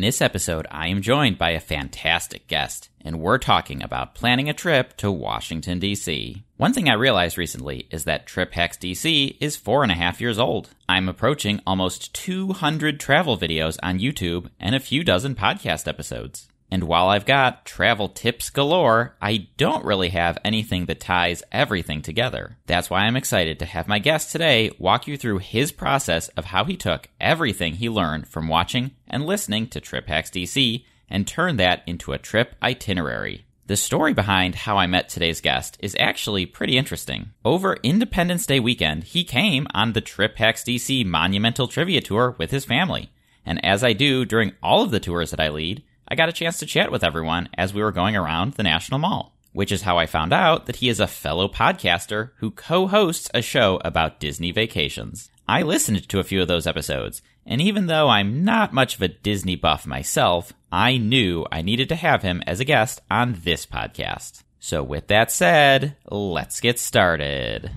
In this episode, I am joined by a fantastic guest, and we're talking about planning a trip to Washington, D.C. One thing I realized recently is that Trip Hacks DC is four and a half years old. I'm approaching almost 200 travel videos on YouTube and a few dozen podcast episodes. And while I've got travel tips galore, I don't really have anything that ties everything together. That's why I'm excited to have my guest today walk you through his process of how he took everything he learned from watching and listening to Trip Hacks DC and turned that into a trip itinerary. The story behind how I met today's guest is actually pretty interesting. Over Independence Day weekend, he came on the Trip Hacks DC Monumental Trivia Tour with his family. And as I do during all of the tours that I lead, I got a chance to chat with everyone as we were going around the National Mall, which is how I found out that he is a fellow podcaster who co hosts a show about Disney vacations. I listened to a few of those episodes, and even though I'm not much of a Disney buff myself, I knew I needed to have him as a guest on this podcast. So, with that said, let's get started.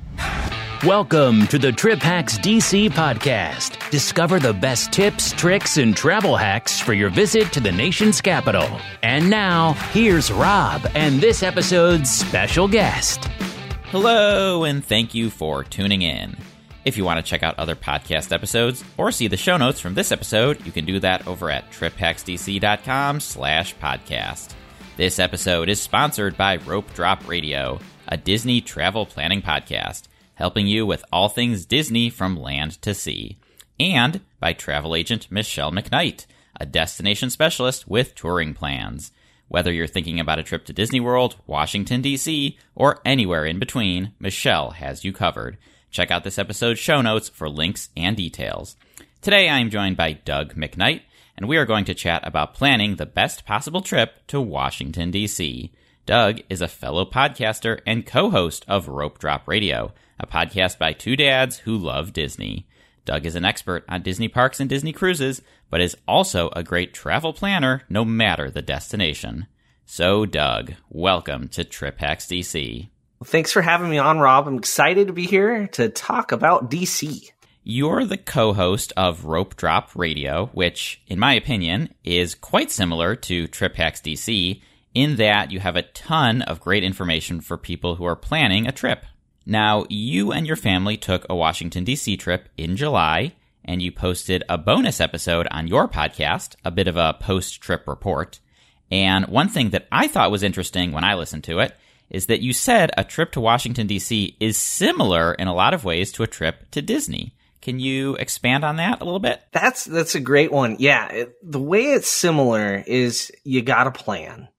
Welcome to the Trip Hacks DC podcast. Discover the best tips, tricks, and travel hacks for your visit to the nation's capital. And now, here's Rob and this episode's special guest. Hello, and thank you for tuning in. If you want to check out other podcast episodes or see the show notes from this episode, you can do that over at triphacksdc.com slash podcast. This episode is sponsored by Rope Drop Radio, a Disney travel planning podcast helping you with all things Disney from land to sea. And by travel agent Michelle McKnight, a destination specialist with touring plans. Whether you're thinking about a trip to Disney World, Washington, D.C., or anywhere in between, Michelle has you covered. Check out this episode's show notes for links and details. Today I am joined by Doug McKnight, and we are going to chat about planning the best possible trip to Washington, D.C. Doug is a fellow podcaster and co host of Rope Drop Radio, a podcast by two dads who love Disney. Doug is an expert on Disney parks and Disney cruises, but is also a great travel planner no matter the destination. So, Doug, welcome to Trip Hacks DC. Well, thanks for having me on, Rob. I'm excited to be here to talk about DC. You're the co host of Rope Drop Radio, which, in my opinion, is quite similar to Trip Hacks DC in that you have a ton of great information for people who are planning a trip. Now, you and your family took a Washington, D.C. trip in July, and you posted a bonus episode on your podcast, a bit of a post trip report. And one thing that I thought was interesting when I listened to it is that you said a trip to Washington, D.C. is similar in a lot of ways to a trip to Disney. Can you expand on that a little bit? That's that's a great one. Yeah, it, the way it's similar is you got to plan.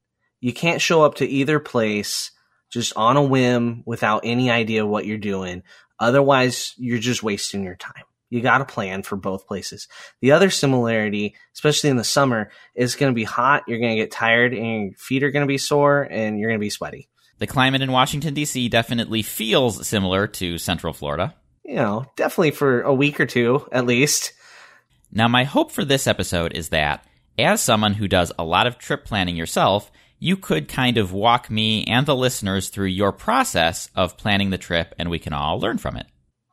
You can't show up to either place just on a whim without any idea what you're doing. Otherwise, you're just wasting your time. You got to plan for both places. The other similarity, especially in the summer, is going to be hot. You're going to get tired and your feet are going to be sore and you're going to be sweaty. The climate in Washington, D.C. definitely feels similar to Central Florida. You know, definitely for a week or two at least. Now, my hope for this episode is that, as someone who does a lot of trip planning yourself, you could kind of walk me and the listeners through your process of planning the trip and we can all learn from it.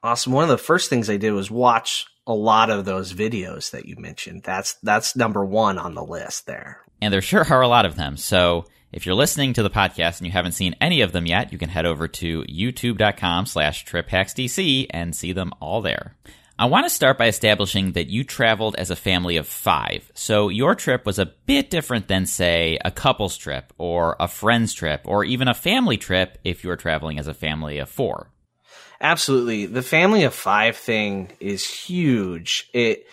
Awesome. One of the first things I did was watch a lot of those videos that you mentioned. That's that's number 1 on the list there. And there sure are a lot of them. So if you're listening to the podcast and you haven't seen any of them yet, you can head over to youtube.com slash triphacksdc and see them all there. I want to start by establishing that you traveled as a family of five. So your trip was a bit different than, say, a couple's trip or a friend's trip or even a family trip if you were traveling as a family of four. Absolutely. The family of five thing is huge. It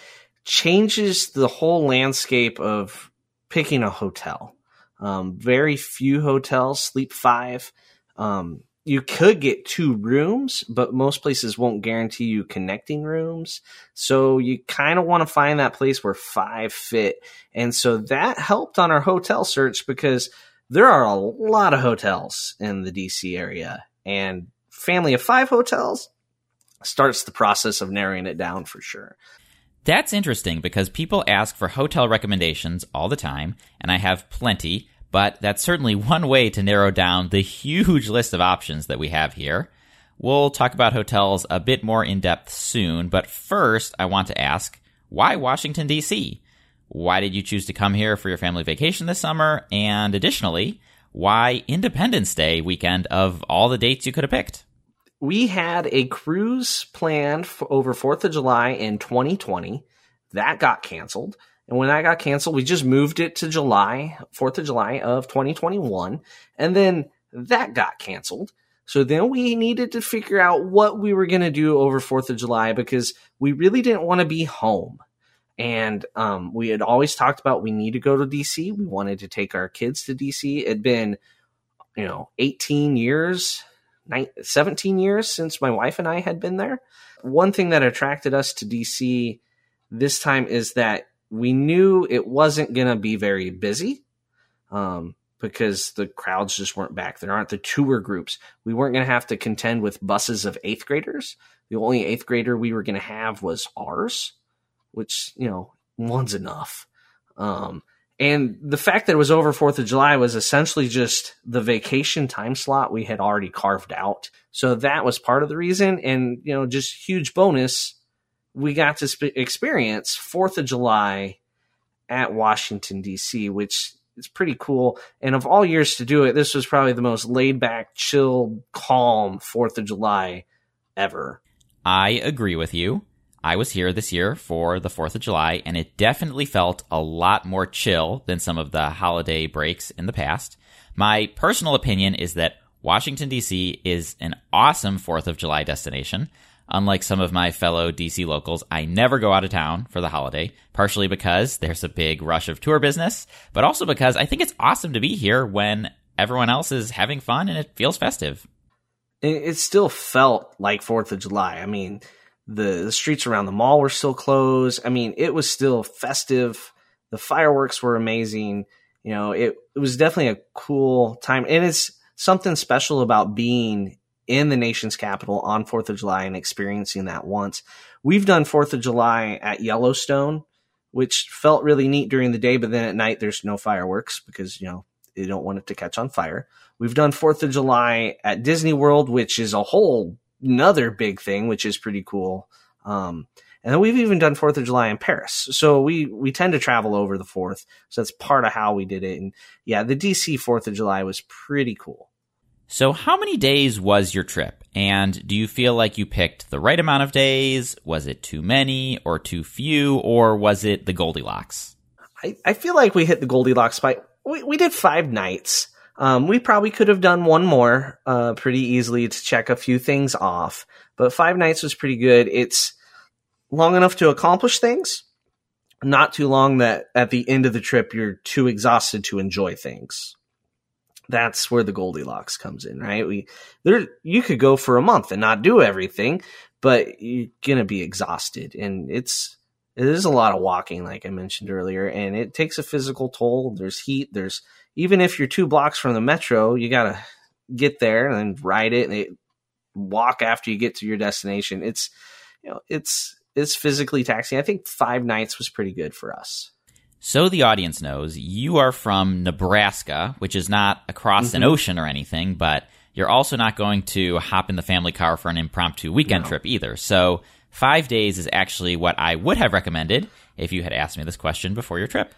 changes the whole landscape of picking a hotel. Um, very few hotels sleep five. Um, you could get two rooms, but most places won't guarantee you connecting rooms. So you kind of want to find that place where five fit. And so that helped on our hotel search because there are a lot of hotels in the DC area and family of five hotels starts the process of narrowing it down for sure. That's interesting because people ask for hotel recommendations all the time, and I have plenty but that's certainly one way to narrow down the huge list of options that we have here. We'll talk about hotels a bit more in depth soon, but first I want to ask why Washington, D.C.? Why did you choose to come here for your family vacation this summer? And additionally, why Independence Day weekend of all the dates you could have picked? We had a cruise planned over 4th of July in 2020. That got canceled. And when that got canceled, we just moved it to July, 4th of July of 2021. And then that got canceled. So then we needed to figure out what we were going to do over 4th of July because we really didn't want to be home. And um, we had always talked about we need to go to DC. We wanted to take our kids to DC. It had been, you know, 18 years, 19, 17 years since my wife and I had been there. One thing that attracted us to DC this time is that we knew it wasn't going to be very busy um, because the crowds just weren't back. There aren't the tour groups. We weren't going to have to contend with buses of eighth graders. The only eighth grader we were going to have was ours which you know one's enough. Um, and the fact that it was over Fourth of July was essentially just the vacation time slot we had already carved out. So that was part of the reason. And you know, just huge bonus, we got to sp- experience Fourth of July at Washington D.C., which is pretty cool. And of all years to do it, this was probably the most laid back, chilled, calm Fourth of July ever. I agree with you. I was here this year for the 4th of July, and it definitely felt a lot more chill than some of the holiday breaks in the past. My personal opinion is that Washington, D.C. is an awesome 4th of July destination. Unlike some of my fellow DC locals, I never go out of town for the holiday, partially because there's a big rush of tour business, but also because I think it's awesome to be here when everyone else is having fun and it feels festive. It still felt like 4th of July. I mean, the, the streets around the mall were still closed. I mean, it was still festive. The fireworks were amazing. You know, it, it was definitely a cool time. And it's something special about being in the nation's capital on 4th of July and experiencing that once. We've done 4th of July at Yellowstone, which felt really neat during the day, but then at night there's no fireworks because, you know, they don't want it to catch on fire. We've done 4th of July at Disney World, which is a whole another big thing, which is pretty cool. Um, and then we've even done Fourth of July in Paris. So we we tend to travel over the Fourth. So that's part of how we did it. And yeah, the DC Fourth of July was pretty cool. So how many days was your trip? And do you feel like you picked the right amount of days? Was it too many or too few, or was it the Goldilocks? I, I feel like we hit the Goldilocks spot. We, we did five nights. Um, we probably could have done one more uh, pretty easily to check a few things off, but five nights was pretty good. It's long enough to accomplish things, not too long that at the end of the trip you're too exhausted to enjoy things. That's where the Goldilocks comes in, right? We there you could go for a month and not do everything, but you're gonna be exhausted, and it's it is a lot of walking, like I mentioned earlier, and it takes a physical toll. There's heat, there's even if you're two blocks from the metro, you got to get there and then ride it and it, walk after you get to your destination. It's, you know, it's, it's physically taxing. I think five nights was pretty good for us. So the audience knows you are from Nebraska, which is not across mm-hmm. an ocean or anything, but you're also not going to hop in the family car for an impromptu weekend no. trip either. So five days is actually what I would have recommended if you had asked me this question before your trip.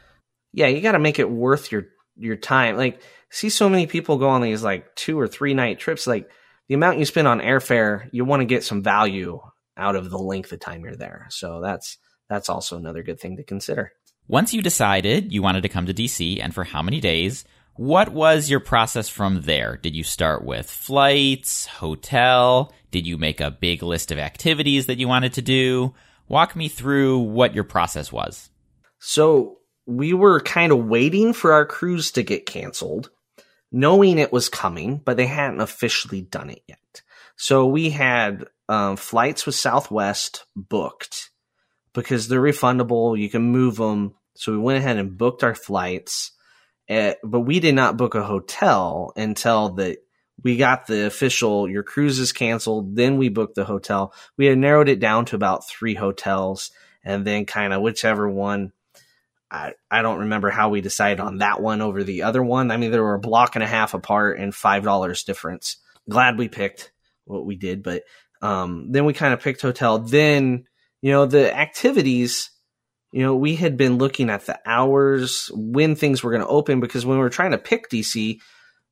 Yeah, you got to make it worth your your time. Like see so many people go on these like two or three night trips. Like the amount you spend on airfare, you want to get some value out of the length of time you're there. So that's that's also another good thing to consider. Once you decided you wanted to come to DC and for how many days, what was your process from there? Did you start with flights, hotel? Did you make a big list of activities that you wanted to do? Walk me through what your process was. So we were kind of waiting for our cruise to get canceled, knowing it was coming, but they hadn't officially done it yet. So we had um, flights with Southwest booked because they're refundable. You can move them. So we went ahead and booked our flights, uh, but we did not book a hotel until the we got the official your cruise is canceled. Then we booked the hotel. We had narrowed it down to about three hotels, and then kind of whichever one I, I don't remember how we decided on that one over the other one. I mean, there were a block and a half apart and five dollars difference. Glad we picked what we did, but um, then we kind of picked hotel. Then you know the activities. You know, we had been looking at the hours when things were going to open because when we were trying to pick DC,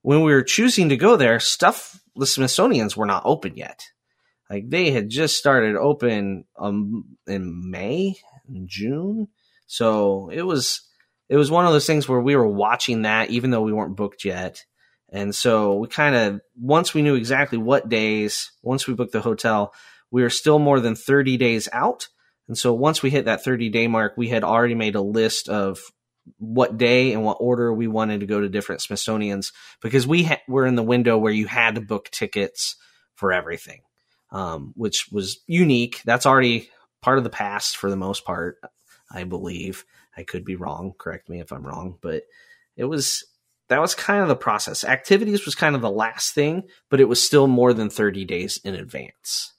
when we were choosing to go there, stuff the Smithsonian's were not open yet. Like they had just started open um, in May, June, so it was it was one of those things where we were watching that even though we weren't booked yet. And so we kind of once we knew exactly what days, once we booked the hotel, we were still more than 30 days out. And so once we hit that 30 day mark, we had already made a list of what day and what order we wanted to go to different Smithsonian's because we ha- were in the window where you had to book tickets for everything, um, which was unique. That's already part of the past for the most part, I believe. I could be wrong. Correct me if I'm wrong, but it was that was kind of the process. Activities was kind of the last thing, but it was still more than 30 days in advance.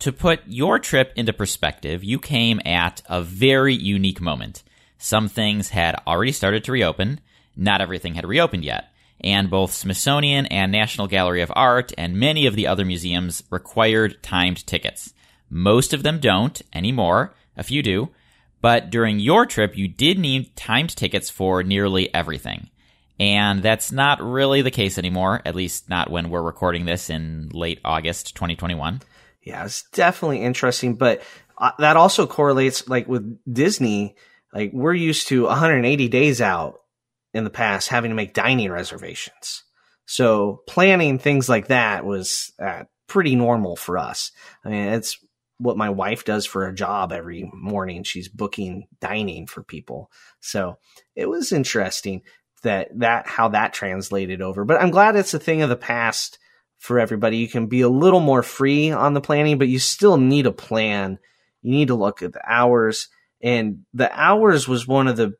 To put your trip into perspective, you came at a very unique moment. Some things had already started to reopen, not everything had reopened yet, and both Smithsonian and National Gallery of Art and many of the other museums required timed tickets. Most of them don't anymore, a few do, but during your trip, you did need timed tickets for nearly everything. And that's not really the case anymore, at least not when we're recording this in late August 2021. Yeah, it's definitely interesting, but uh, that also correlates like with Disney. Like we're used to 180 days out in the past having to make dining reservations. So planning things like that was uh, pretty normal for us. I mean, it's what my wife does for a job every morning. She's booking dining for people. So it was interesting that that how that translated over. But I'm glad it's a thing of the past for everybody. You can be a little more free on the planning, but you still need a plan. You need to look at the hours. And the hours was one of the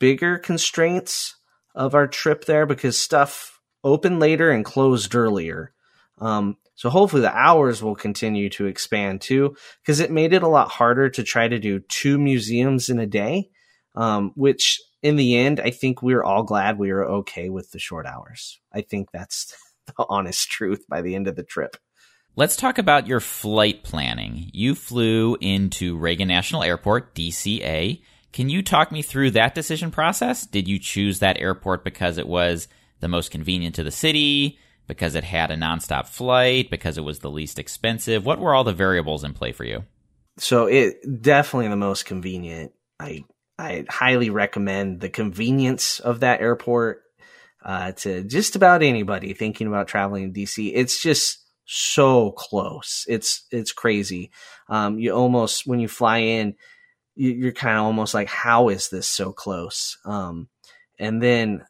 bigger constraints of our trip there because stuff opened later and closed earlier. Um, so hopefully the hours will continue to expand too, because it made it a lot harder to try to do two museums in a day, um, which in the end, I think we are all glad we were okay with the short hours. I think that's the honest truth by the end of the trip. Let's talk about your flight planning. You flew into Reagan National Airport, DCA. Can you talk me through that decision process? Did you choose that airport because it was the most convenient to the city, because it had a nonstop flight, because it was the least expensive? What were all the variables in play for you? So it definitely the most convenient. I I highly recommend the convenience of that airport uh, to just about anybody thinking about traveling to DC. It's just so close. It's it's crazy. Um, you almost when you fly in, you, are kind of almost like, how is this so close? Um, and then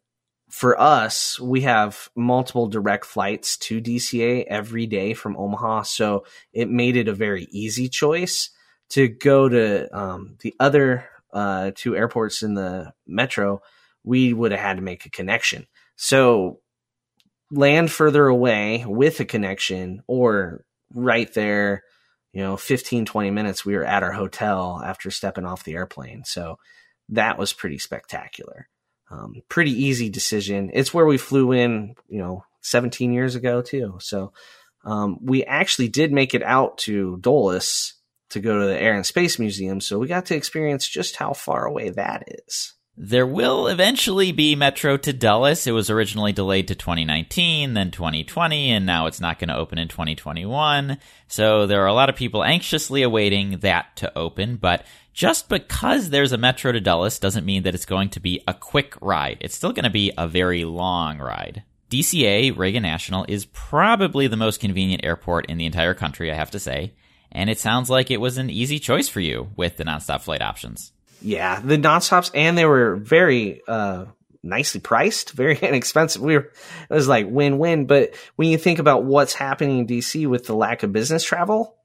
for us, we have multiple direct flights to DCA every day from Omaha, so it made it a very easy choice to go to um, the other uh, two airports in the metro, we would have had to make a connection. So land further away with a connection or right there, you know, 15, 20 minutes, we were at our hotel after stepping off the airplane. So that was pretty spectacular. Um, pretty easy decision. It's where we flew in, you know, 17 years ago too. So um, we actually did make it out to Dulles to go to the Air and Space Museum, so we got to experience just how far away that is. There will eventually be Metro to Dulles. It was originally delayed to 2019, then 2020, and now it's not going to open in 2021. So there are a lot of people anxiously awaiting that to open, but just because there's a Metro to Dulles doesn't mean that it's going to be a quick ride. It's still going to be a very long ride. DCA, Reagan National, is probably the most convenient airport in the entire country, I have to say and it sounds like it was an easy choice for you with the nonstop flight options. Yeah, the nonstops, and they were very uh, nicely priced, very inexpensive. We were it was like win win. But when you think about what's happening in DC with the lack of business travel,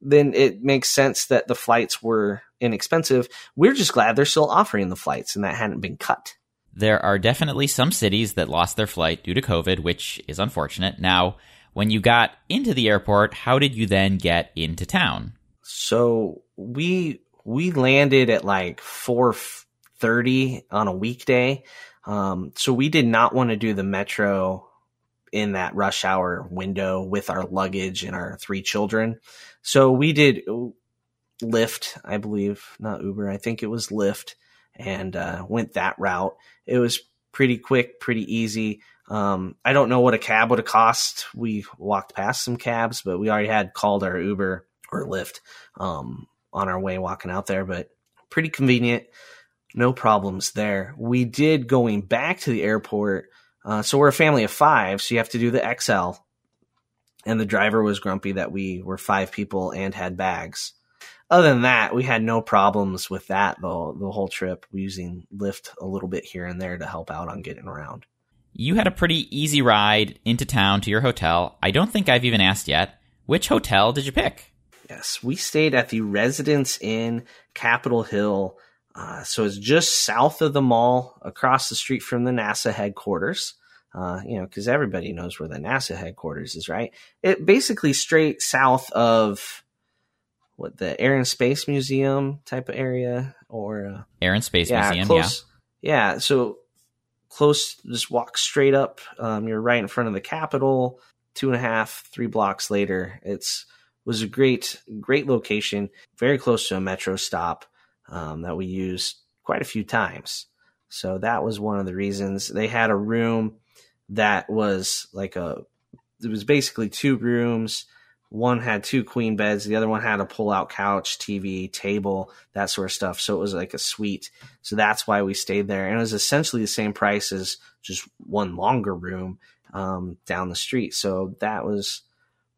then it makes sense that the flights were inexpensive. We're just glad they're still offering the flights and that hadn't been cut. There are definitely some cities that lost their flight due to COVID, which is unfortunate. Now, when you got into the airport, how did you then get into town? So we we landed at like four thirty on a weekday. Um, so we did not want to do the metro in that rush hour window with our luggage and our three children. So we did Lyft, I believe, not Uber. I think it was Lyft, and uh, went that route. It was pretty quick, pretty easy. Um, I don't know what a cab would have cost. We walked past some cabs, but we already had called our Uber or Lyft um, on our way walking out there. But pretty convenient, no problems there. We did going back to the airport. Uh, so we're a family of five, so you have to do the XL. And the driver was grumpy that we were five people and had bags other than that, we had no problems with that the the whole trip. Using Lyft a little bit here and there to help out on getting around. You had a pretty easy ride into town to your hotel. I don't think I've even asked yet. Which hotel did you pick? Yes, we stayed at the Residence Inn Capitol Hill. Uh, so it's just south of the mall, across the street from the NASA headquarters. Uh, you know, because everybody knows where the NASA headquarters is, right? It basically straight south of what the Air and Space Museum type of area or uh, Air and Space yeah, Museum, close, yeah. Yeah, so close, just walk straight up. Um, you're right in front of the Capitol. Two and a half, three blocks later, it's was a great, great location. Very close to a metro stop um, that we used quite a few times. So that was one of the reasons they had a room that was like a. It was basically two rooms one had two queen beds, the other one had a pull out couch, TV, table, that sort of stuff. So it was like a suite. So that's why we stayed there. And it was essentially the same price as just one longer room um, down the street. So that was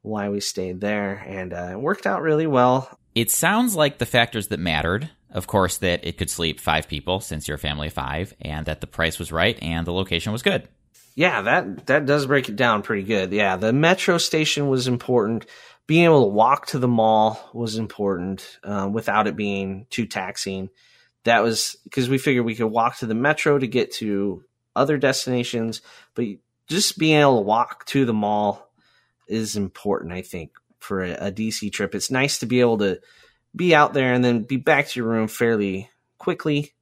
why we stayed there. And uh, it worked out really well. It sounds like the factors that mattered, of course, that it could sleep five people since you're a family of five, and that the price was right and the location was good. Yeah, that that does break it down pretty good. Yeah, the metro station was important. Being able to walk to the mall was important um, without it being too taxing. That was because we figured we could walk to the metro to get to other destinations, but just being able to walk to the mall is important. I think for a, a DC trip, it's nice to be able to be out there and then be back to your room fairly quickly.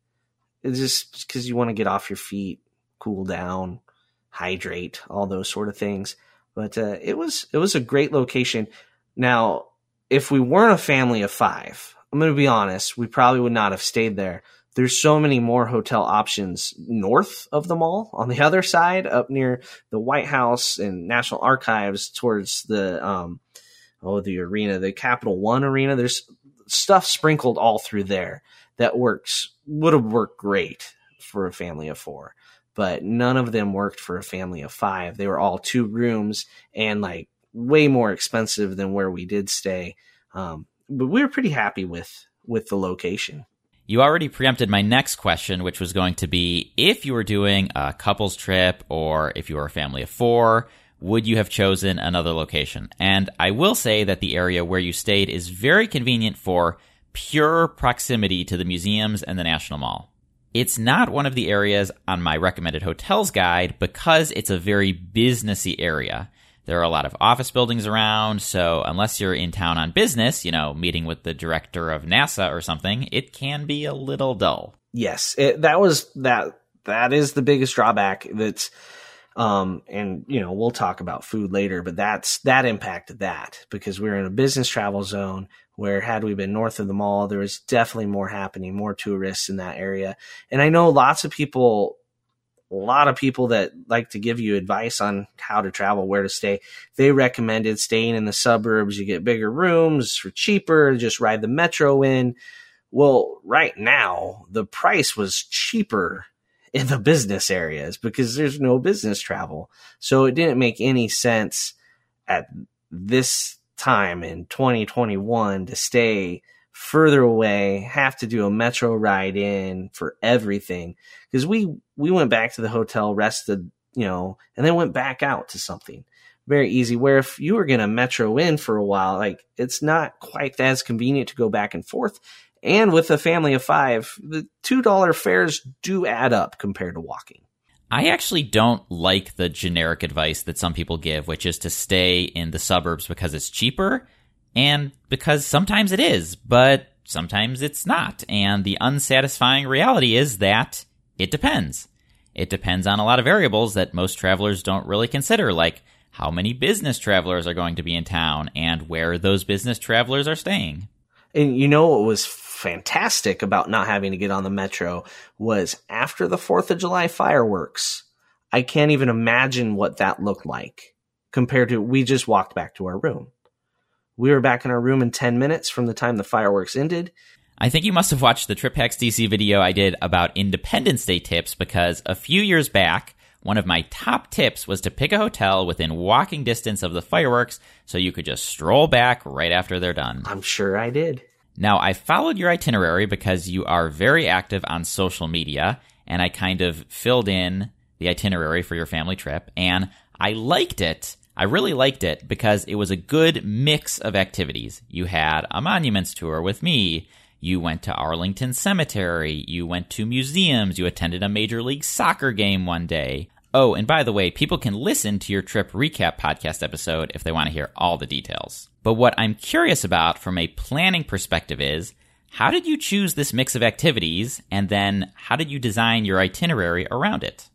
It's just because you want to get off your feet, cool down, hydrate, all those sort of things. But uh, it was it was a great location. Now, if we weren't a family of five, I'm going to be honest, we probably would not have stayed there. There's so many more hotel options north of the mall, on the other side, up near the White House and National Archives, towards the um, oh the arena, the Capital One arena. There's stuff sprinkled all through there that works would have worked great for a family of four but none of them worked for a family of five. They were all two rooms and like way more expensive than where we did stay. Um, but we were pretty happy with with the location. You already preempted my next question, which was going to be if you were doing a couples trip or if you were a family of four, would you have chosen another location? And I will say that the area where you stayed is very convenient for pure proximity to the museums and the National Mall. It's not one of the areas on my recommended hotels guide because it's a very businessy area. There are a lot of office buildings around, so unless you're in town on business, you know, meeting with the director of NASA or something, it can be a little dull. Yes, it, that was that. That is the biggest drawback. That's um, and you know we'll talk about food later, but that's that impacted that because we are in a business travel zone where had we been north of the mall, there was definitely more happening, more tourists in that area. And I know lots of people a lot of people that like to give you advice on how to travel, where to stay. They recommended staying in the suburbs. You get bigger rooms for cheaper, just ride the metro in. Well, right now, the price was cheaper in the business areas because there's no business travel. So it didn't make any sense at this time in 2021 to stay further away, have to do a metro ride in for everything. Because we we went back to the hotel, rested, you know, and then went back out to something. Very easy. Where if you were gonna metro in for a while, like it's not quite as convenient to go back and forth. And with a family of five, the two dollar fares do add up compared to walking. I actually don't like the generic advice that some people give, which is to stay in the suburbs because it's cheaper and because sometimes it is, but sometimes it's not. And the unsatisfying reality is that it depends. It depends on a lot of variables that most travelers don't really consider, like how many business travelers are going to be in town and where those business travelers are staying. And you know what was fantastic about not having to get on the metro was after the 4th of July fireworks, I can't even imagine what that looked like compared to we just walked back to our room. We were back in our room in 10 minutes from the time the fireworks ended. I think you must have watched the Trip Hacks DC video I did about Independence Day tips because a few years back, one of my top tips was to pick a hotel within walking distance of the fireworks so you could just stroll back right after they're done. I'm sure I did. Now, I followed your itinerary because you are very active on social media, and I kind of filled in the itinerary for your family trip, and I liked it. I really liked it because it was a good mix of activities. You had a monuments tour with me. You went to Arlington Cemetery. You went to museums. You attended a Major League Soccer game one day. Oh, and by the way, people can listen to your trip recap podcast episode if they want to hear all the details. But what I'm curious about from a planning perspective is how did you choose this mix of activities? And then how did you design your itinerary around it?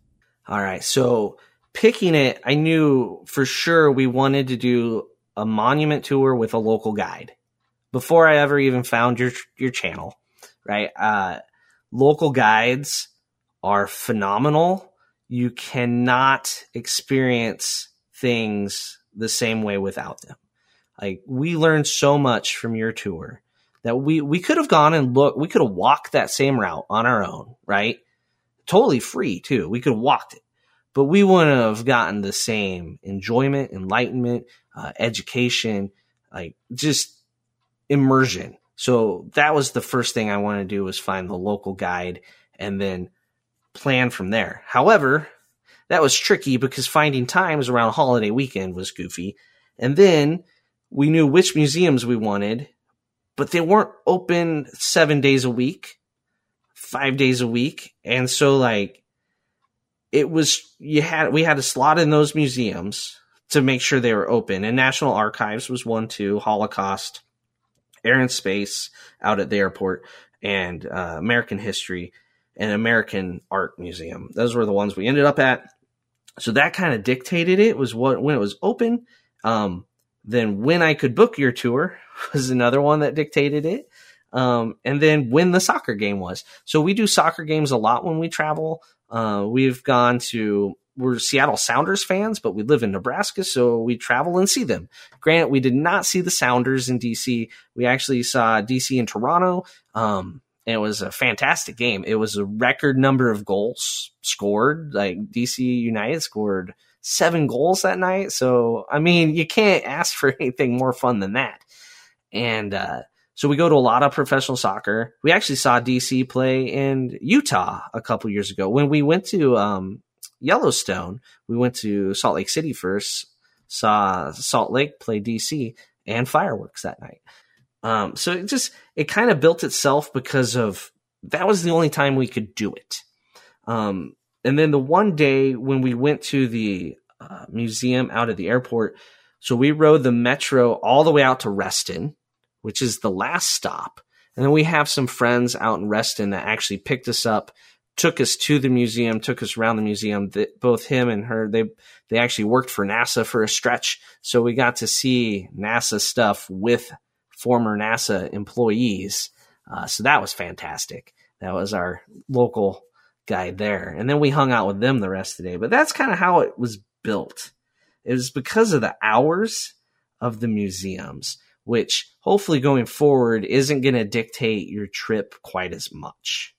All right. So picking it, I knew for sure we wanted to do a monument tour with a local guide before I ever even found your your channel, right? Uh, local guides are phenomenal. You cannot experience things the same way without them. Like we learned so much from your tour that we we could have gone and looked. We could have walked that same route on our own, right? Totally free too. We could have walked it, but we wouldn't have gotten the same enjoyment, enlightenment, uh, education, like just immersion. So that was the first thing I wanted to do was find the local guide and then plan from there. However, that was tricky because finding times around holiday weekend was goofy. And then we knew which museums we wanted, but they weren't open seven days a week, five days a week. And so like it was, you had, we had to slot in those museums to make sure they were open. And National Archives was one too, Holocaust, Air and Space out at the airport, and uh, American History and American Art Museum. Those were the ones we ended up at. So that kind of dictated it was what when it was open. Um, then when I could book your tour was another one that dictated it. Um, and then when the soccer game was. So we do soccer games a lot when we travel. Uh, we've gone to we're Seattle Sounders fans, but we live in Nebraska, so we travel and see them. Grant, we did not see the Sounders in DC. We actually saw DC in Toronto. Um, it was a fantastic game. It was a record number of goals scored. Like DC United scored seven goals that night. So, I mean, you can't ask for anything more fun than that. And, uh, so we go to a lot of professional soccer. We actually saw DC play in Utah a couple years ago when we went to um, Yellowstone. We went to Salt Lake City first, saw Salt Lake play DC and fireworks that night. Um, so it just it kind of built itself because of that was the only time we could do it. Um, and then the one day when we went to the uh, museum out at the airport, so we rode the metro all the way out to Reston, which is the last stop. And then we have some friends out in Reston that actually picked us up took us to the museum, took us around the museum. That both him and her, they they actually worked for NASA for a stretch, so we got to see NASA stuff with former NASA employees. Uh, so that was fantastic. That was our local guide there, and then we hung out with them the rest of the day. But that's kind of how it was built. It was because of the hours of the museums, which hopefully going forward isn't going to dictate your trip quite as much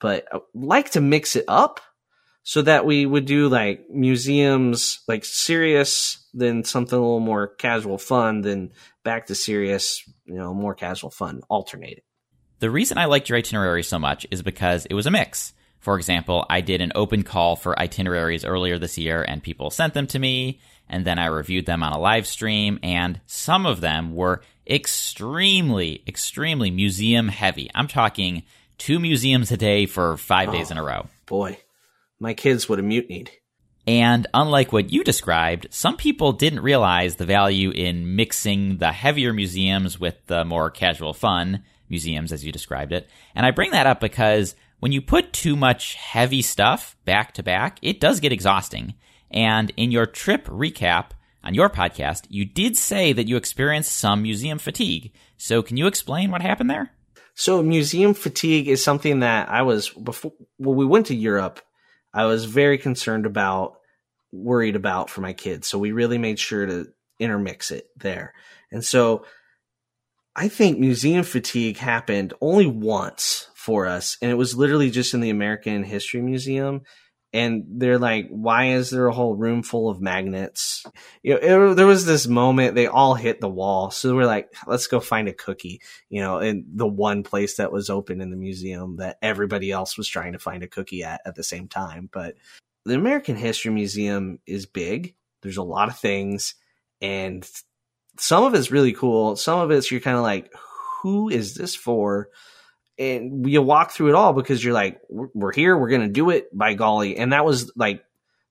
but I like to mix it up so that we would do like museums, like serious, then something a little more casual fun, then back to serious, you know, more casual fun, alternate. The reason I liked your itinerary so much is because it was a mix. For example, I did an open call for itineraries earlier this year and people sent them to me, and then I reviewed them on a live stream, and some of them were extremely, extremely museum heavy. I'm talking two museums a day for five oh, days in a oh, row. Boy, my kids would have mutinied. And unlike what you described, some people didn't realize the value in mixing the heavier museums with the more casual fun museums, as you described it. And I bring that up because when you put too much heavy stuff back to back, it does get exhausting. And in your trip recap, On your podcast, you did say that you experienced some museum fatigue. So can you explain what happened there? So museum fatigue is something that I was before when we went to Europe, I was very concerned about, worried about for my kids. So we really made sure to intermix it there. And so I think museum fatigue happened only once for us, and it was literally just in the American History Museum and they're like, why is there a whole room full of magnets? You know, it, there was this moment they all hit the wall, so we're like, let's go find a cookie. You know, in the one place that was open in the museum that everybody else was trying to find a cookie at at the same time. But the American History Museum is big. There's a lot of things, and some of it's really cool. Some of it's you're kind of like, who is this for? And you walk through it all because you're like, we're here, we're to do it by golly. And that was like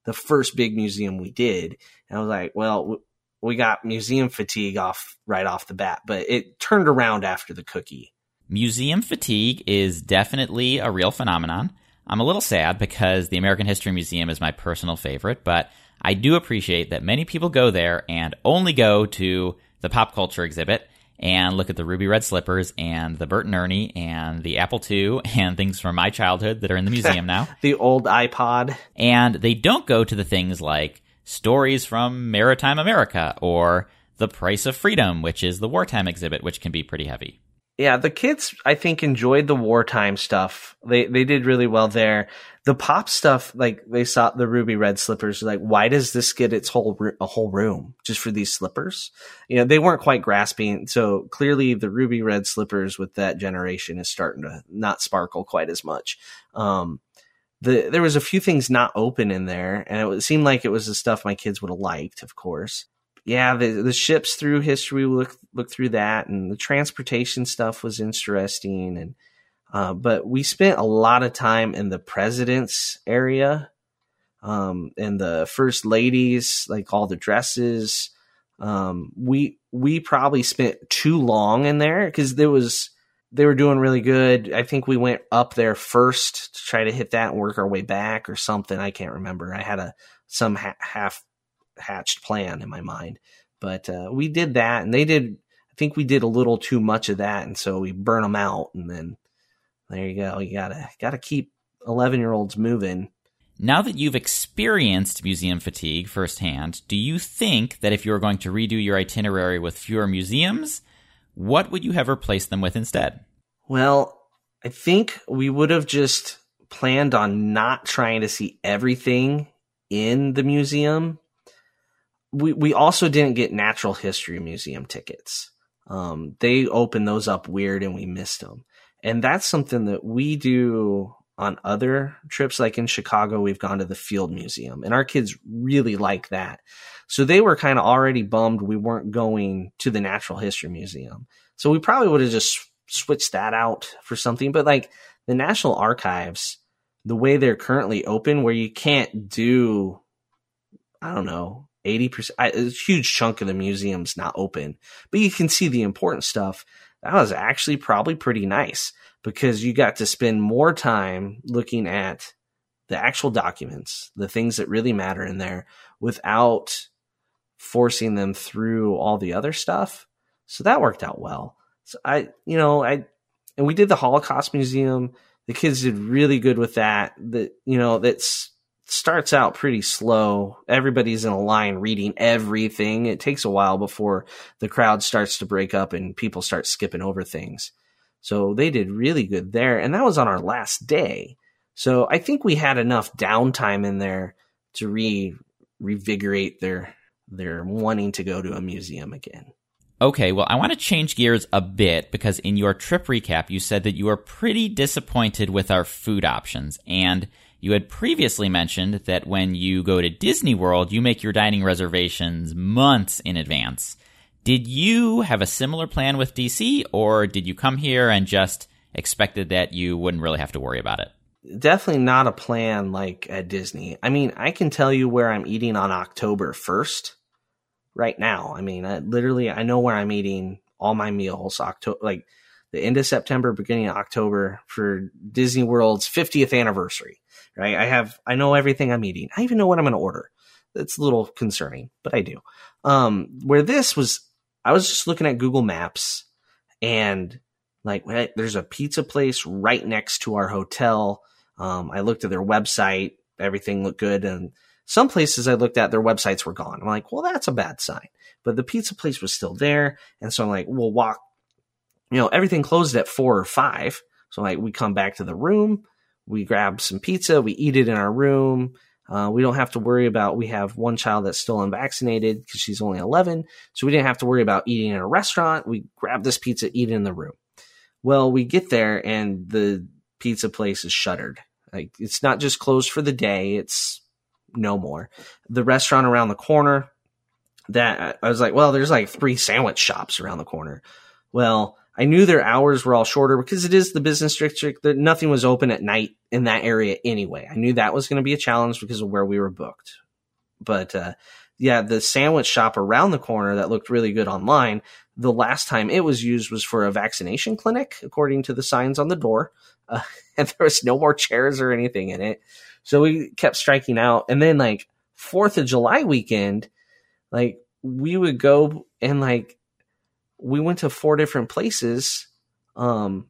the first big museum we did. And I was like, well, we got museum fatigue off right off the bat, but it turned around after the cookie. Museum fatigue is definitely a real phenomenon. I'm a little sad because the American History Museum is my personal favorite, but I do appreciate that many people go there and only go to the pop culture exhibit and look at the ruby red slippers and the Bert and Ernie and the Apple II and things from my childhood that are in the museum now. the old iPod. And they don't go to the things like stories from maritime America or the price of freedom, which is the wartime exhibit, which can be pretty heavy yeah, the kids I think enjoyed the wartime stuff. They they did really well there. The pop stuff, like they saw the ruby red slippers. Like, why does this get its whole a whole room just for these slippers? You know, they weren't quite grasping. So clearly, the ruby red slippers with that generation is starting to not sparkle quite as much. Um, the there was a few things not open in there, and it seemed like it was the stuff my kids would have liked, of course yeah, the the ships through history. Look look through that, and the transportation stuff was interesting. And uh, but we spent a lot of time in the president's area, um, and the first ladies, like all the dresses. Um, we we probably spent too long in there because there was they were doing really good. I think we went up there first to try to hit that and work our way back or something. I can't remember. I had a some ha- half hatched plan in my mind. But uh, we did that, and they did. I think we did a little too much of that, and so we burn them out, and then there you go. You gotta gotta keep eleven year olds moving. Now that you've experienced museum fatigue firsthand, do you think that if you were going to redo your itinerary with fewer museums, what would you have replaced them with instead? Well, I think we would have just planned on not trying to see everything in the museum we we also didn't get Natural History Museum tickets. Um, they opened those up weird, and we missed them. And that's something that we do on other trips. Like in Chicago, we've gone to the Field Museum, and our kids really like that. So they were kind of already bummed we weren't going to the Natural History Museum. So we probably would have just switched that out for something. But like the National Archives, the way they're currently open, where you can't do, I don't know, 80%, a huge chunk of the museum's not open, but you can see the important stuff. That was actually probably pretty nice because you got to spend more time looking at the actual documents, the things that really matter in there without forcing them through all the other stuff. So that worked out well. So I, you know, I, and we did the Holocaust Museum. The kids did really good with that. That, you know, that's, starts out pretty slow. Everybody's in a line reading everything. It takes a while before the crowd starts to break up and people start skipping over things. So they did really good there. And that was on our last day. So I think we had enough downtime in there to re revigorate their their wanting to go to a museum again. Okay, well, I want to change gears a bit because in your trip recap, you said that you were pretty disappointed with our food options. And you had previously mentioned that when you go to Disney World, you make your dining reservations months in advance. Did you have a similar plan with DC, or did you come here and just expected that you wouldn't really have to worry about it? Definitely not a plan like at Disney. I mean, I can tell you where I'm eating on October 1st right now. I mean, I, literally, I know where I'm eating all my meals. October, like the end of September, beginning of October for Disney World's 50th anniversary right? I have, I know everything I'm eating. I even know what I'm going to order. it's a little concerning, but I do. Um, where this was, I was just looking at Google Maps and like, there's a pizza place right next to our hotel. Um, I looked at their website, everything looked good. And some places I looked at, their websites were gone. I'm like, well, that's a bad sign. But the pizza place was still there. And so I'm like, we'll walk, you know, everything closed at four or five. So like, we come back to the room, we grab some pizza, we eat it in our room. Uh, we don't have to worry about, we have one child that's still unvaccinated because she's only 11. So we didn't have to worry about eating in a restaurant. We grab this pizza, eat it in the room. Well, we get there and the pizza place is shuttered. Like it's not just closed for the day, it's no more. The restaurant around the corner that I was like, well, there's like three sandwich shops around the corner. Well, I knew their hours were all shorter because it is the business district. That nothing was open at night in that area anyway. I knew that was going to be a challenge because of where we were booked. But uh, yeah, the sandwich shop around the corner that looked really good online. The last time it was used was for a vaccination clinic, according to the signs on the door, uh, and there was no more chairs or anything in it. So we kept striking out, and then like Fourth of July weekend, like we would go and like we went to four different places. Um,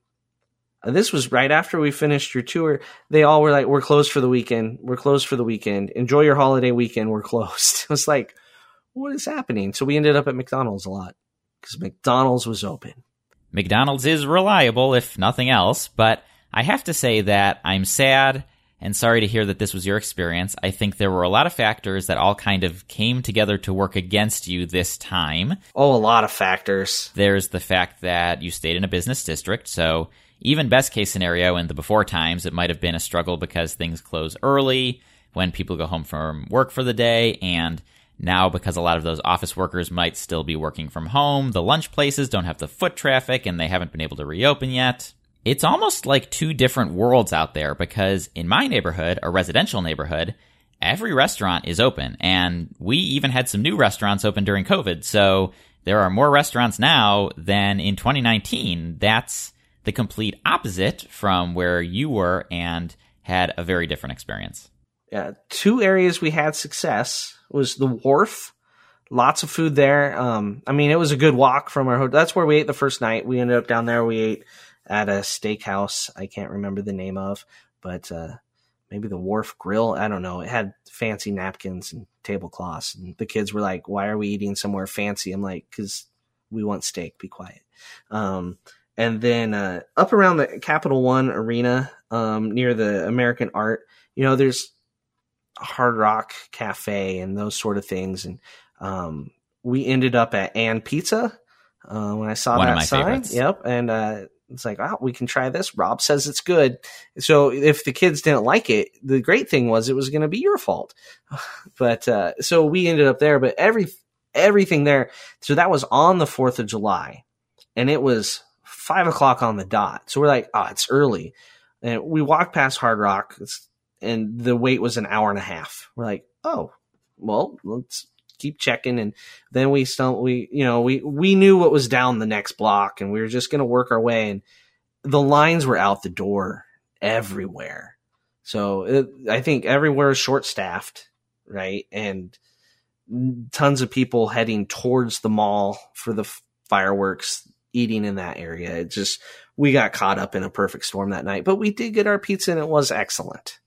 this was right after we finished your tour. They all were like, "We're closed for the weekend. We're closed for the weekend. Enjoy your holiday weekend. We're closed." It was like, what is happening? So we ended up at McDonald's a lot because McDonald's was open. McDonald's is reliable, if nothing else, but I have to say that I'm sad and sorry to hear that this was your experience. I think there were a lot of factors that all kind of came together to work against you this time. Oh, a lot of factors. There's the fact that you stayed in a business district, so even best case scenario in the before times, it might have been a struggle because things close early when people go home from work for the day and now because a lot of those office workers might still be working from home, the lunch places don't have the foot traffic and they haven't been able to reopen yet it's almost like two different worlds out there because in my neighborhood, a residential neighborhood, every restaurant is open. And we even had some new restaurants open during COVID. So there are more restaurants now than in 2019. That's the complete opposite from where you were and had a very different experience. Yeah. Two areas we had success was the wharf. Lots of food there. Um, I mean, it was a good walk from our hotel. That's where we ate the first night. We ended up down there. We ate at a steakhouse I can't remember the name of, but uh, maybe the Wharf Grill. I don't know. It had fancy napkins and tablecloths, and the kids were like, "Why are we eating somewhere fancy?" I'm like, "Cause we want steak. Be quiet." Um, and then uh, up around the Capital One Arena, um, near the American Art, you know, there's Hard Rock Cafe and those sort of things, and um, we ended up at And Pizza. Uh, when I saw One that sign, favorites. yep, and uh, it's like, oh, we can try this. Rob says it's good. So if the kids didn't like it, the great thing was it was going to be your fault. but uh, so we ended up there. But every everything there. So that was on the Fourth of July, and it was five o'clock on the dot. So we're like, oh, it's early, and we walked past Hard Rock, and the wait was an hour and a half. We're like, oh, well, let's keep checking and then we still we you know we we knew what was down the next block and we were just going to work our way and the lines were out the door everywhere. So it, i think everywhere is short staffed right? And tons of people heading towards the mall for the fireworks eating in that area. It just we got caught up in a perfect storm that night but we did get our pizza and it was excellent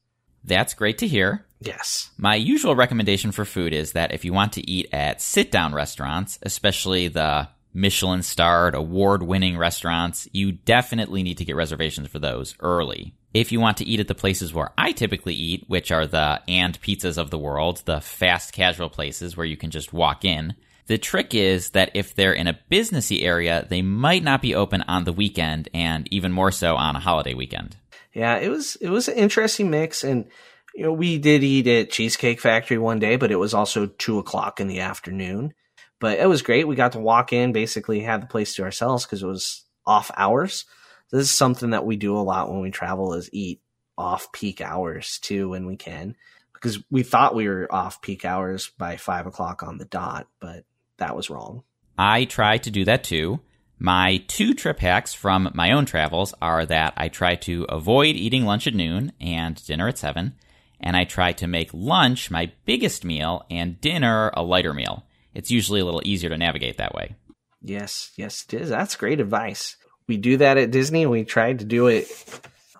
that's great to hear. Yes. My usual recommendation for food is that if you want to eat at sit down restaurants, especially the Michelin starred, award winning restaurants, you definitely need to get reservations for those early. If you want to eat at the places where I typically eat, which are the and pizzas of the world, the fast casual places where you can just walk in, the trick is that if they're in a businessy area, they might not be open on the weekend and even more so on a holiday weekend yeah, it was it was an interesting mix, and you know we did eat at Cheesecake Factory one day, but it was also two o'clock in the afternoon. But it was great. We got to walk in, basically had the place to ourselves because it was off hours. This is something that we do a lot when we travel: is eat off peak hours too when we can, because we thought we were off peak hours by five o'clock on the dot, but that was wrong. I try to do that too. My two trip hacks from my own travels are that I try to avoid eating lunch at noon and dinner at 7, and I try to make lunch my biggest meal and dinner a lighter meal. It's usually a little easier to navigate that way. Yes, yes, it is. That's great advice. We do that at Disney. We tried to do it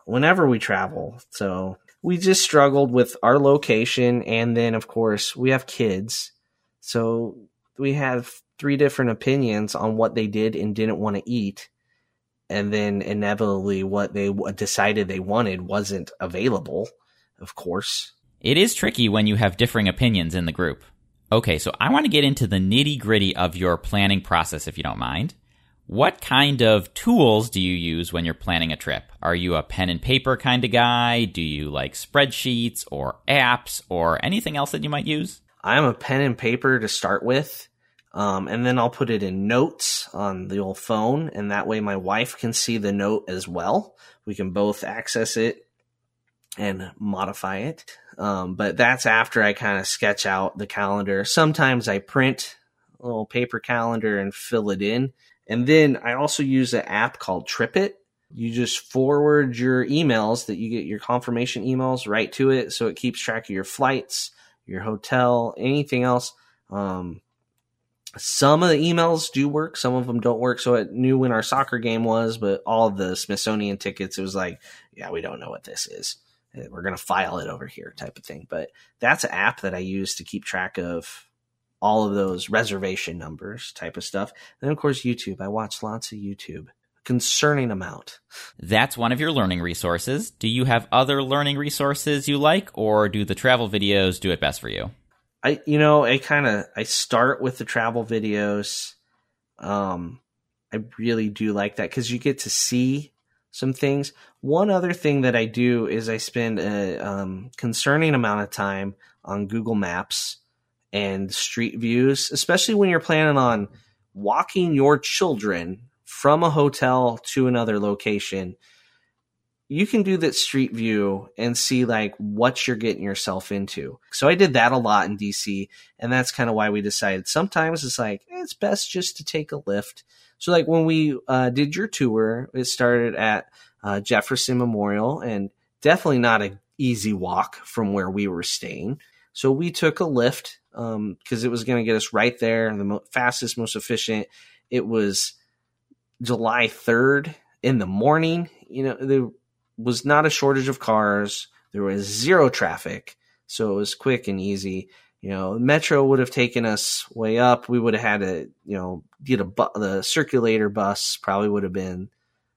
whenever we travel. So we just struggled with our location. And then, of course, we have kids. So we have three different opinions on what they did and didn't want to eat. And then inevitably, what they decided they wanted wasn't available, of course. It is tricky when you have differing opinions in the group. Okay, so I want to get into the nitty gritty of your planning process if you don't mind. What kind of tools do you use when you're planning a trip? Are you a pen and paper kind of guy? Do you like spreadsheets or apps or anything else that you might use? I'm a pen and paper to start with. Um, and then I'll put it in notes on the old phone, and that way my wife can see the note as well. We can both access it and modify it. Um, but that's after I kind of sketch out the calendar. Sometimes I print a little paper calendar and fill it in. And then I also use an app called TripIt. You just forward your emails that you get your confirmation emails right to it. So it keeps track of your flights, your hotel, anything else. Um, some of the emails do work, some of them don't work. So it knew when our soccer game was, but all the Smithsonian tickets, it was like, yeah, we don't know what this is. Uh, we're going to file it over here type of thing. But that's an app that I use to keep track of all of those reservation numbers type of stuff. And then of course YouTube. I watch lots of YouTube. Concerning amount. That's one of your learning resources. Do you have other learning resources you like or do the travel videos do it best for you? I you know, I kind of I start with the travel videos. Um I really do like that cuz you get to see some things. One other thing that I do is I spend a um, concerning amount of time on Google Maps and street views, especially when you're planning on walking your children from a hotel to another location. You can do that street view and see like what you're getting yourself into. So I did that a lot in DC, and that's kind of why we decided sometimes it's like eh, it's best just to take a Lyft. so like when we uh, did your tour, it started at uh, Jefferson Memorial and definitely not an easy walk from where we were staying. So we took a Lyft because um, it was going to get us right there, the mo- fastest, most efficient. It was July 3rd in the morning. You know, there was not a shortage of cars. There was zero traffic. So it was quick and easy you know, Metro would have taken us way up. We would have had to, you know, get a bu- the circulator bus probably would have been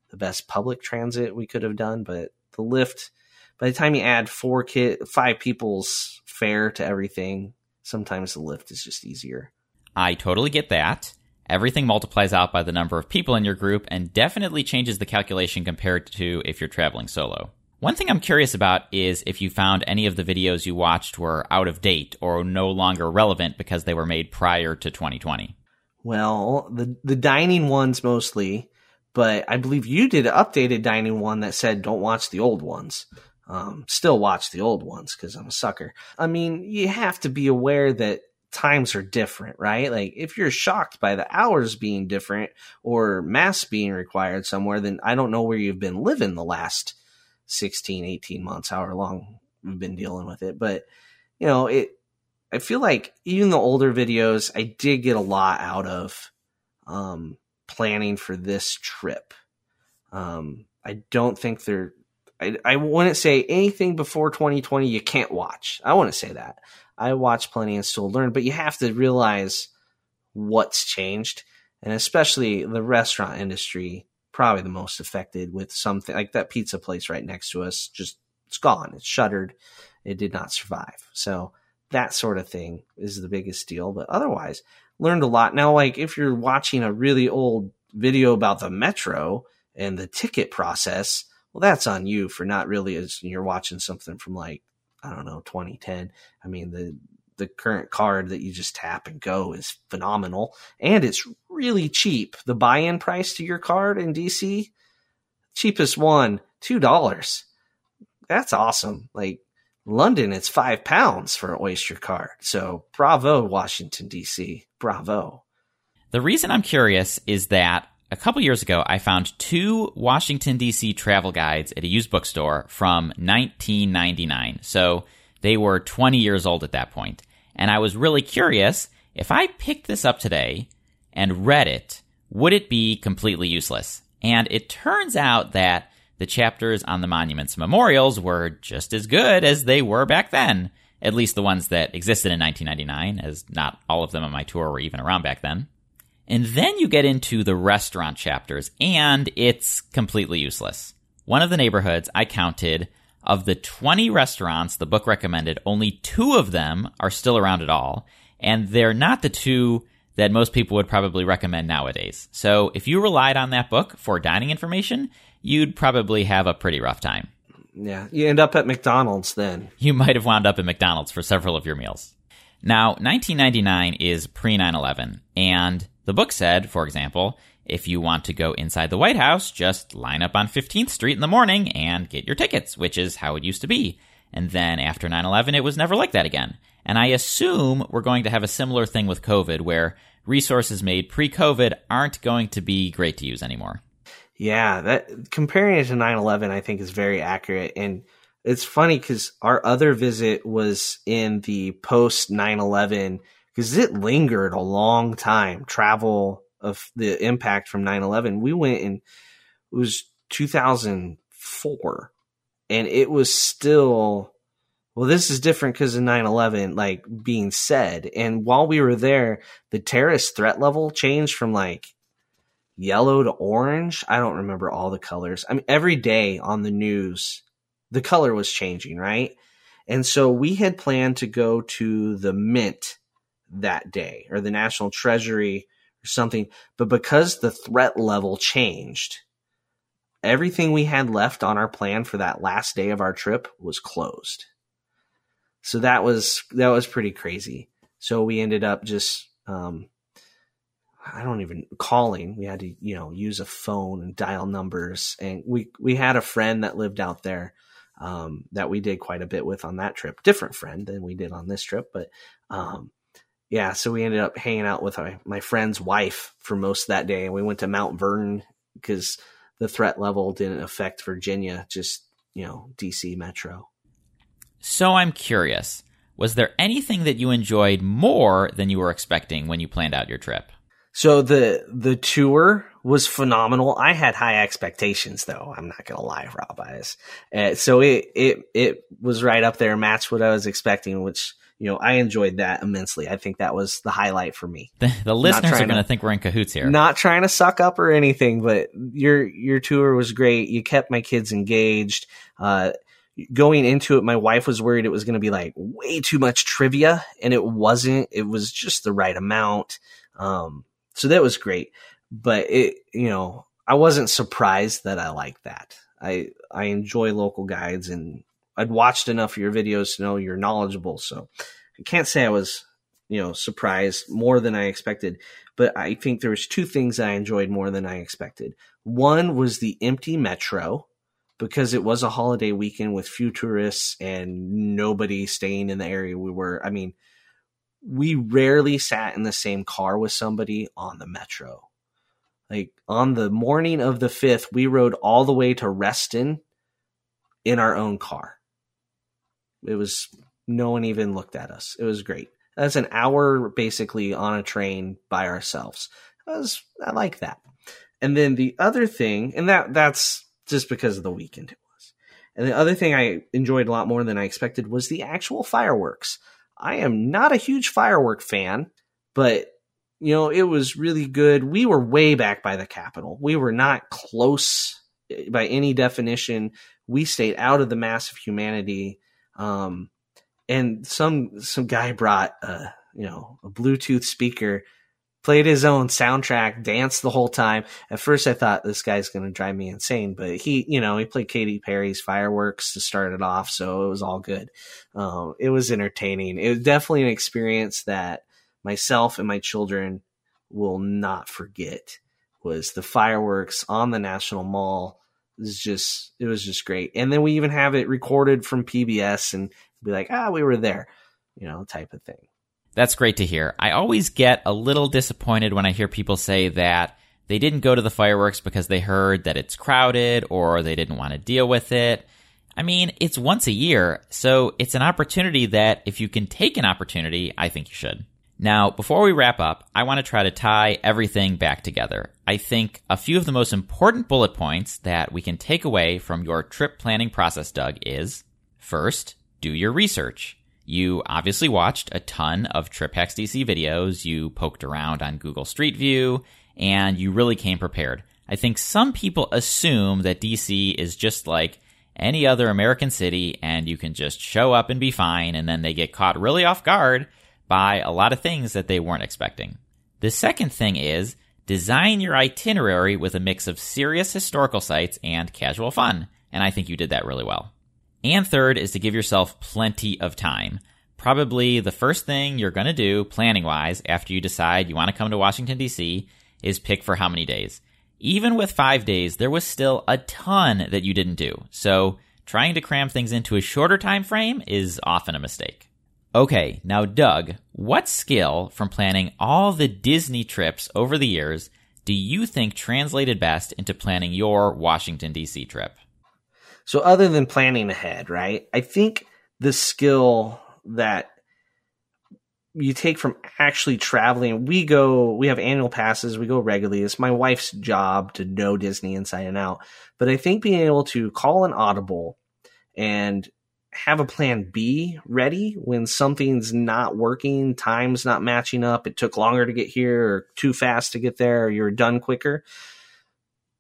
the best public transit we could have done, but the Lyft, by the time you add four kid five people's fare to everything, sometimes the Lyft is just easier. I totally get that. Everything multiplies out by the number of people in your group and definitely changes the calculation compared to if you're traveling solo. One thing I'm curious about is if you found any of the videos you watched were out of date or no longer relevant because they were made prior to 2020. Well, the the dining ones mostly, but I believe you did an updated dining one that said don't watch the old ones. Um, still watch the old ones because I'm a sucker. I mean, you have to be aware that times are different, right? Like if you're shocked by the hours being different or masks being required somewhere, then I don't know where you've been living the last 16, 18 months, however long we've been dealing with it. But, you know, it, I feel like even the older videos, I did get a lot out of um, planning for this trip. Um, I don't think they're, I, I wouldn't say anything before 2020 you can't watch. I wouldn't say that. I watch plenty and still learn, but you have to realize what's changed. And especially the restaurant industry probably the most affected with something like that pizza place right next to us. Just it's gone. It's shuttered. It did not survive. So that sort of thing is the biggest deal. But otherwise, learned a lot. Now, like if you're watching a really old video about the metro and the ticket process, well, that's on you for not really as you're watching something from like I don't know 2010. I mean the the current card that you just tap and go is phenomenal. And it's really cheap. The buy in price to your card in DC, cheapest one, $2. That's awesome. Like London, it's five pounds for an Oyster card. So bravo, Washington, DC. Bravo. The reason I'm curious is that a couple years ago, I found two Washington, D.C. travel guides at a used bookstore from 1999. So They were 20 years old at that point, and I was really curious if I picked this up today and read it, would it be completely useless? And it turns out that the chapters on the monuments memorials were just as good as they were back then, at least the ones that existed in 1999, as not all of them on my tour were even around back then. And then you get into the restaurant chapters, and it's completely useless. One of the neighborhoods I counted of the 20 restaurants the book recommended, only two of them are still around at all, and they're not the two that most people would probably recommend nowadays. So if you relied on that book for dining information, you'd probably have a pretty rough time. Yeah, you end up at McDonald's then. You might have wound up at McDonald's for several of your meals. Now, 1999 is pre 9 11, and the book said, for example, if you want to go inside the White House, just line up on 15th Street in the morning and get your tickets, which is how it used to be. And then after 9 11, it was never like that again. And I assume we're going to have a similar thing with COVID where resources made pre COVID aren't going to be great to use anymore. Yeah, that comparing it to 9/11 I think is very accurate and it's funny cuz our other visit was in the post 9/11 cuz it lingered a long time travel of the impact from 9/11. We went in it was 2004 and it was still well, this is different because of 9 11, like being said. And while we were there, the terrorist threat level changed from like yellow to orange. I don't remember all the colors. I mean, every day on the news, the color was changing, right? And so we had planned to go to the Mint that day or the National Treasury or something. But because the threat level changed, everything we had left on our plan for that last day of our trip was closed. So that was that was pretty crazy. So we ended up just um, I don't even calling. We had to, you know, use a phone and dial numbers. And we we had a friend that lived out there um, that we did quite a bit with on that trip. Different friend than we did on this trip, but um, yeah. So we ended up hanging out with our, my friend's wife for most of that day, and we went to Mount Vernon because the threat level didn't affect Virginia, just you know, DC Metro. So I'm curious, was there anything that you enjoyed more than you were expecting when you planned out your trip? So the the tour was phenomenal. I had high expectations, though. I'm not gonna lie, Rob. I was, uh, so it it it was right up there, matched what I was expecting, which you know I enjoyed that immensely. I think that was the highlight for me. The, the listeners are going to think we're in cahoots here. Not trying to suck up or anything, but your your tour was great. You kept my kids engaged. Uh, going into it, my wife was worried it was going to be like way too much trivia, and it wasn't. It was just the right amount. Um, so that was great. But it, you know, I wasn't surprised that I liked that. I I enjoy local guides, and I'd watched enough of your videos to know you're knowledgeable. So I can't say I was, you know, surprised more than I expected. But I think there was two things I enjoyed more than I expected. One was the empty metro because it was a holiday weekend with few tourists and nobody staying in the area we were. I mean, we rarely sat in the same car with somebody on the metro. Like on the morning of the 5th, we rode all the way to Reston in our own car. It was no one even looked at us. It was great. That's an hour basically on a train by ourselves. I was I like that. And then the other thing, and that that's just because of the weekend it was. And the other thing I enjoyed a lot more than I expected was the actual fireworks. I am not a huge firework fan, but you know, it was really good. We were way back by the Capitol. We were not close eh, by any definition. We stayed out of the mass of humanity. Um, and some some guy brought a you know a Bluetooth speaker played his own soundtrack, danced the whole time. At first, I thought this guy's going to drive me insane, but he, you know, he played Katy Perry's Fireworks to start it off, so it was all good. Um, it was entertaining. It was definitely an experience that myself and my children will not forget. Was the fireworks on the National Mall? Was just, it was just great. And then we even have it recorded from PBS and be like, ah, we were there, you know, type of thing. That's great to hear. I always get a little disappointed when I hear people say that they didn't go to the fireworks because they heard that it's crowded or they didn't want to deal with it. I mean, it's once a year, so it's an opportunity that if you can take an opportunity, I think you should. Now, before we wrap up, I want to try to tie everything back together. I think a few of the most important bullet points that we can take away from your trip planning process, Doug, is first, do your research. You obviously watched a ton of TripHacks DC videos, you poked around on Google Street View, and you really came prepared. I think some people assume that DC is just like any other American city and you can just show up and be fine, and then they get caught really off guard by a lot of things that they weren't expecting. The second thing is design your itinerary with a mix of serious historical sites and casual fun, and I think you did that really well. And third is to give yourself plenty of time. Probably the first thing you're going to do planning wise after you decide you want to come to Washington DC is pick for how many days even with five days, there was still a ton that you didn't do. So trying to cram things into a shorter time frame is often a mistake. Okay, now Doug, what skill from planning all the Disney trips over the years do you think translated best into planning your Washington DC trip? So other than planning ahead, right? I think the skill that you take from actually traveling. We go, we have annual passes, we go regularly. It's my wife's job to know Disney inside and out. But I think being able to call an audible and have a plan B ready when something's not working, time's not matching up, it took longer to get here or too fast to get there, or you're done quicker.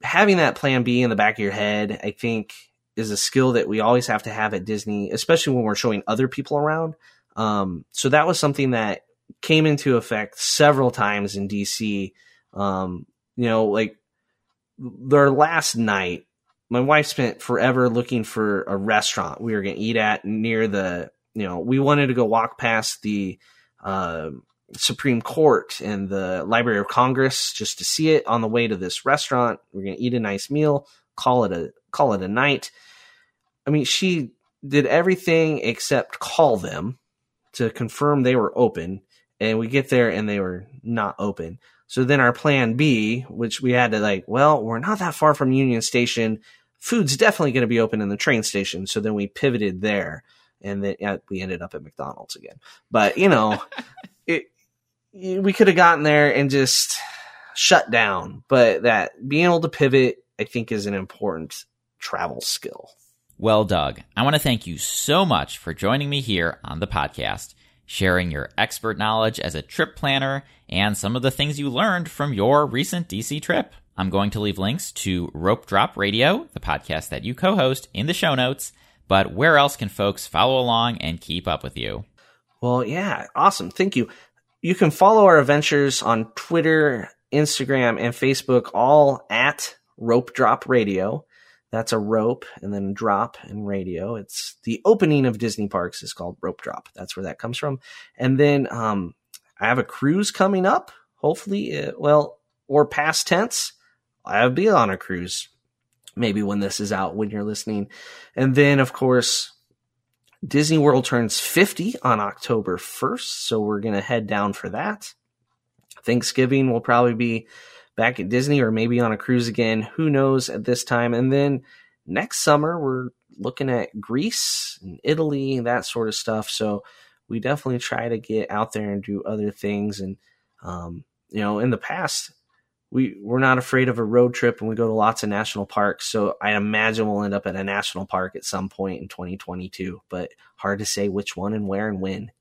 Having that plan B in the back of your head, I think, is a skill that we always have to have at Disney, especially when we're showing other people around. Um, so that was something that came into effect several times in DC. Um, you know, like their last night, my wife spent forever looking for a restaurant we were going to eat at near the, you know, we wanted to go walk past the, uh, Supreme Court and the Library of Congress just to see it on the way to this restaurant. We're going to eat a nice meal, call it a, call it a night. I mean, she did everything except call them to confirm they were open. And we get there and they were not open. So then our plan B, which we had to like, well, we're not that far from Union Station. Food's definitely going to be open in the train station. So then we pivoted there and then yeah, we ended up at McDonald's again. But you know, it, we could have gotten there and just shut down. But that being able to pivot, I think, is an important travel skill. Well, Doug, I want to thank you so much for joining me here on the podcast, sharing your expert knowledge as a trip planner and some of the things you learned from your recent DC trip. I'm going to leave links to Rope Drop Radio, the podcast that you co host, in the show notes. But where else can folks follow along and keep up with you? Well, yeah, awesome. Thank you. You can follow our adventures on Twitter, Instagram, and Facebook, all at Rope Drop Radio. That's a rope and then drop and radio. It's the opening of Disney parks is called Rope Drop. That's where that comes from. And then um, I have a cruise coming up. Hopefully, uh, well, or past tense, I'll be on a cruise. Maybe when this is out, when you're listening. And then, of course, Disney World turns 50 on October 1st. So we're going to head down for that. Thanksgiving will probably be back at Disney or maybe on a cruise again. Who knows at this time? And then next summer, we're looking at Greece and Italy, that sort of stuff. So we definitely try to get out there and do other things. And, um, you know, in the past, we, we're not afraid of a road trip and we go to lots of national parks. So I imagine we'll end up at a national park at some point in 2022, but hard to say which one and where and when.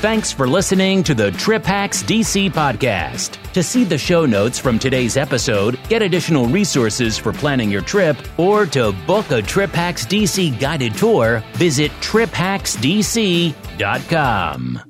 Thanks for listening to the Trip Hacks DC podcast. To see the show notes from today's episode, get additional resources for planning your trip, or to book a Trip Hacks DC guided tour, visit triphacksdc.com.